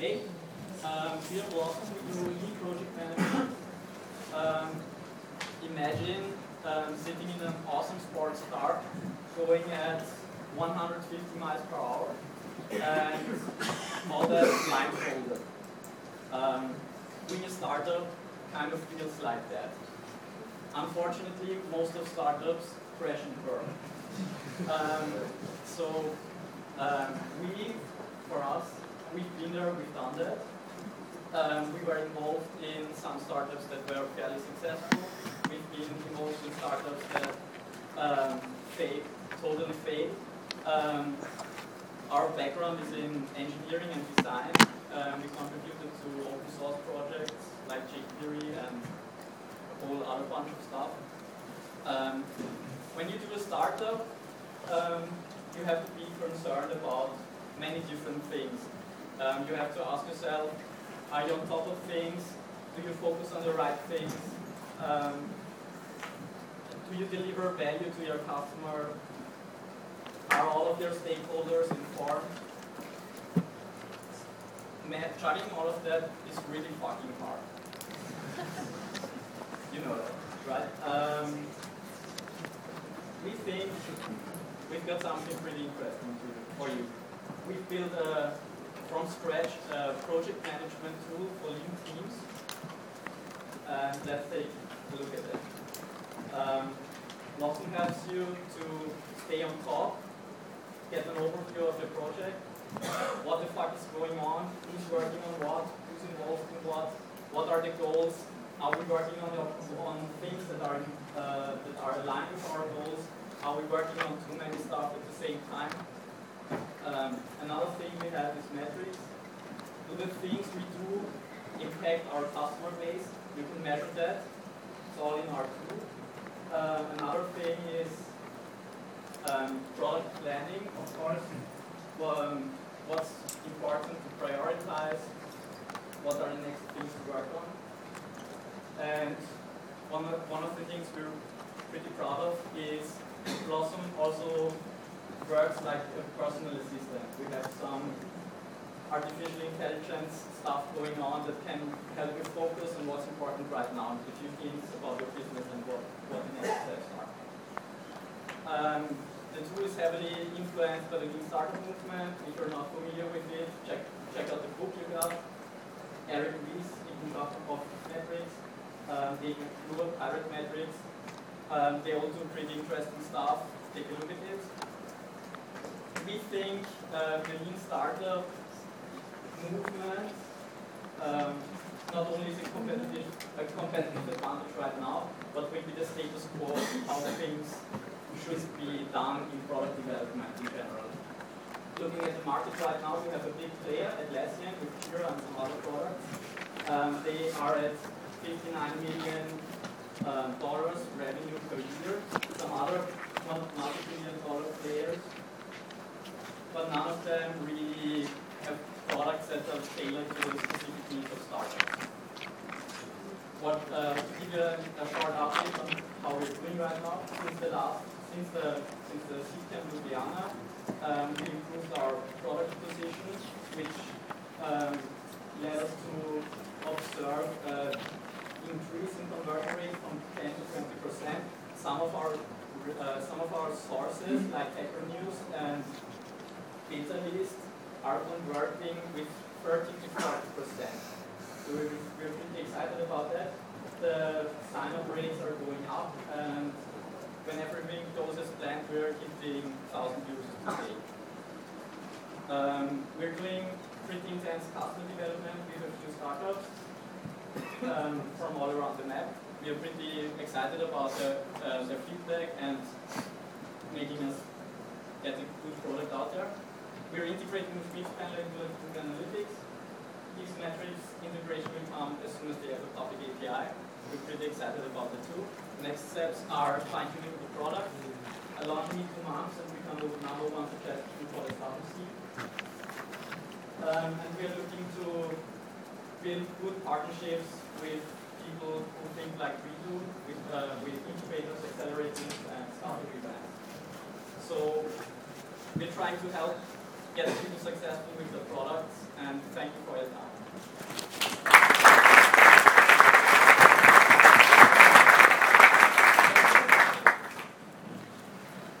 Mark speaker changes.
Speaker 1: Hey, um, here at Blossom we do e-project management. Um, imagine um, sitting in an awesome sports car going at 150 miles per hour and all that blindfolded. Um, being a startup kind of feels like that. Unfortunately, most of startups crash and burn. Um, so um, we, we've we've done that. Um, we were involved in some startups that were fairly successful. We've been involved in startups that um, failed, totally failed. Um, our background is in engineering and design. Um, we contributed to open source projects like jQuery and a whole other bunch of stuff. Um, when you do a startup, um, you have to be concerned about many different things. Um, you have to ask yourself, are you on top of things? Do you focus on the right things? Um, do you deliver value to your customer? Are all of their stakeholders informed? Man, all of that is really fucking hard. you know that, right? Um, we think we've got something pretty interesting for you. We've built a, from scratch a project management tool for lean teams. And let's take a look at it. Um, Blossom helps you to stay on top, get an overview of the project, what the fuck is going on, who's working on what, who's involved in what, what are the goals, are we working on, on things that are, uh, that are aligned with our goals, are we working on too many stuff at the same time? Um, another thing we have is metrics. Do the things we do impact our customer base? You can measure that. It's all in our tool. Uh, another thing is um, product planning, of course. Well, um, what's important to prioritize? What are the next things to work on? And one of, one of the things we're pretty proud of is Blossom also works like a personal assistant. We have some artificial intelligence stuff going on that can help you focus on what's important right now, a few things about your business and what, what the next steps are. Um, the tool is heavily influenced by the Lean Startup movement. If you're not familiar with it, check, check out the book you got. Eric Ries, Ethan of Metrics, um, they include Pirate Metrics. Um, they all do pretty interesting stuff. Take a look at it. We think uh, the Lean Startup movement um, not only is a competitive, a competitive advantage right now, but will be the status quo of how things should be done in product development in general. Looking at the market right now, we have a big player, Atlassian, with Jira and some other products. Um, they are at 59 million uh, dollars revenue per year other multi-billion dollar players, but none of them really have products that are tailored to the specific needs of startups. What uh, give a, short update on how we're doing right now since the last since the since the CTM Ljubljana, um, we improved our product position, which um, led us to observe uh, increase in conversion rate from 10 to 20 percent. Some of our uh, some of our sources like Hacker News and List are converting with 30 to 40 percent. So we're, we're pretty excited about that. The sign-up rates are going up, and when everything goes as planned, we're hitting 1,000 users today. Um, we're doing pretty intense custom development with a few startups um, from all around the map. We are pretty excited about the, uh, their feedback and making us get a good product out there. We're integrating with Mixpanel Google Analytics. These metrics integration will come as soon as they have a API. We're pretty excited about the two. Next steps are fine-tuning the product, allowing me two months and become the number one suggestion for the pharmacy. Um, and we are looking to build good partnerships with people who think like we do, with, uh, with incubators, accelerators, and startup events. So we're trying to help get people successful with the products,